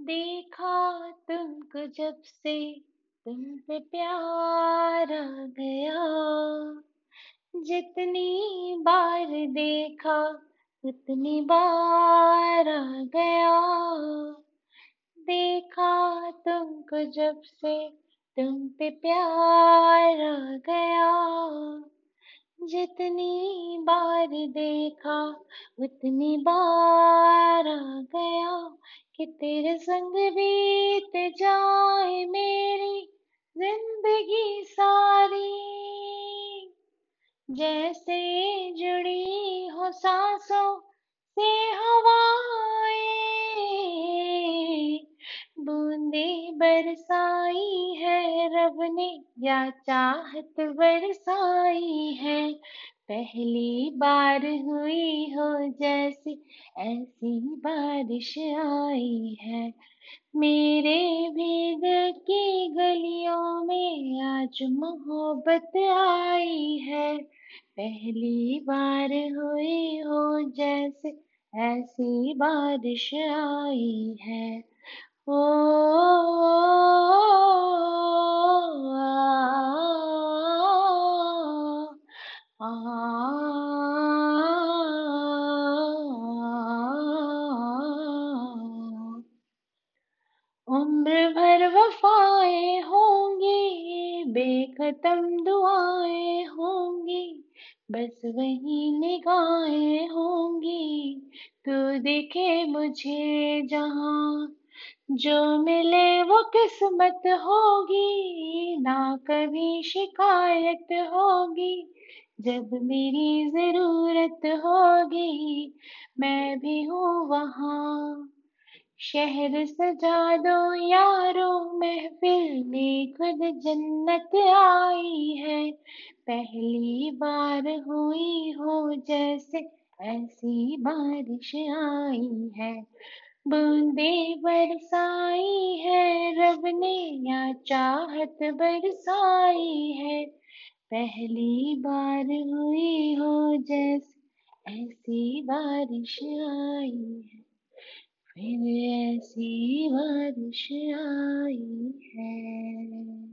देखा तुमको जब से तुम पे प्यार आ गया। जितनी बार देखा उतनी बार आ गया। देखा तुमको जब से तुम पे प्यार आ गया। जितनी बार देखा उतनी बार कि तेरे संग बीत जाए मेरी ज़िंदगी सारी। जैसे जुड़ी हो सांसों से हवाएँ, बूंदे बरसाई है, रब ने या चाहत बरसाई है। पहली बार हुई हो जैसी ऐसी बारिश आई है। मेरे भीग की गलियों में आज मोहब्बत आई है। पहली बार हुई हो जैसे ऐसी बारिश आई है। ओ, ओ, ओ, ओ, ओ, ओ, ओ, ओ, उम्र भर वफाए होंगी, बेखत्म दुआएँ होंगी, बस वही निगाहें होंगी। तू देखे मुझे जहाँ, जो मिले वो किस्मत होगी, ना कभी शिकायत होगी। जब मेरी ज़रूरत होगी, मैं भी हूँ वहाँ। शहर सजा दो यारो, महफिल में खुद जन्नत आई है। पहली बार हुई हो जैसे, ऐसी बारिश आई है। बूंदे बरसाई है, रब ने या चाहत बरसाई है। पहली बार हुई हो जैसे ऐसी बारिश आई है। फिर ऐसी बारिश आई है।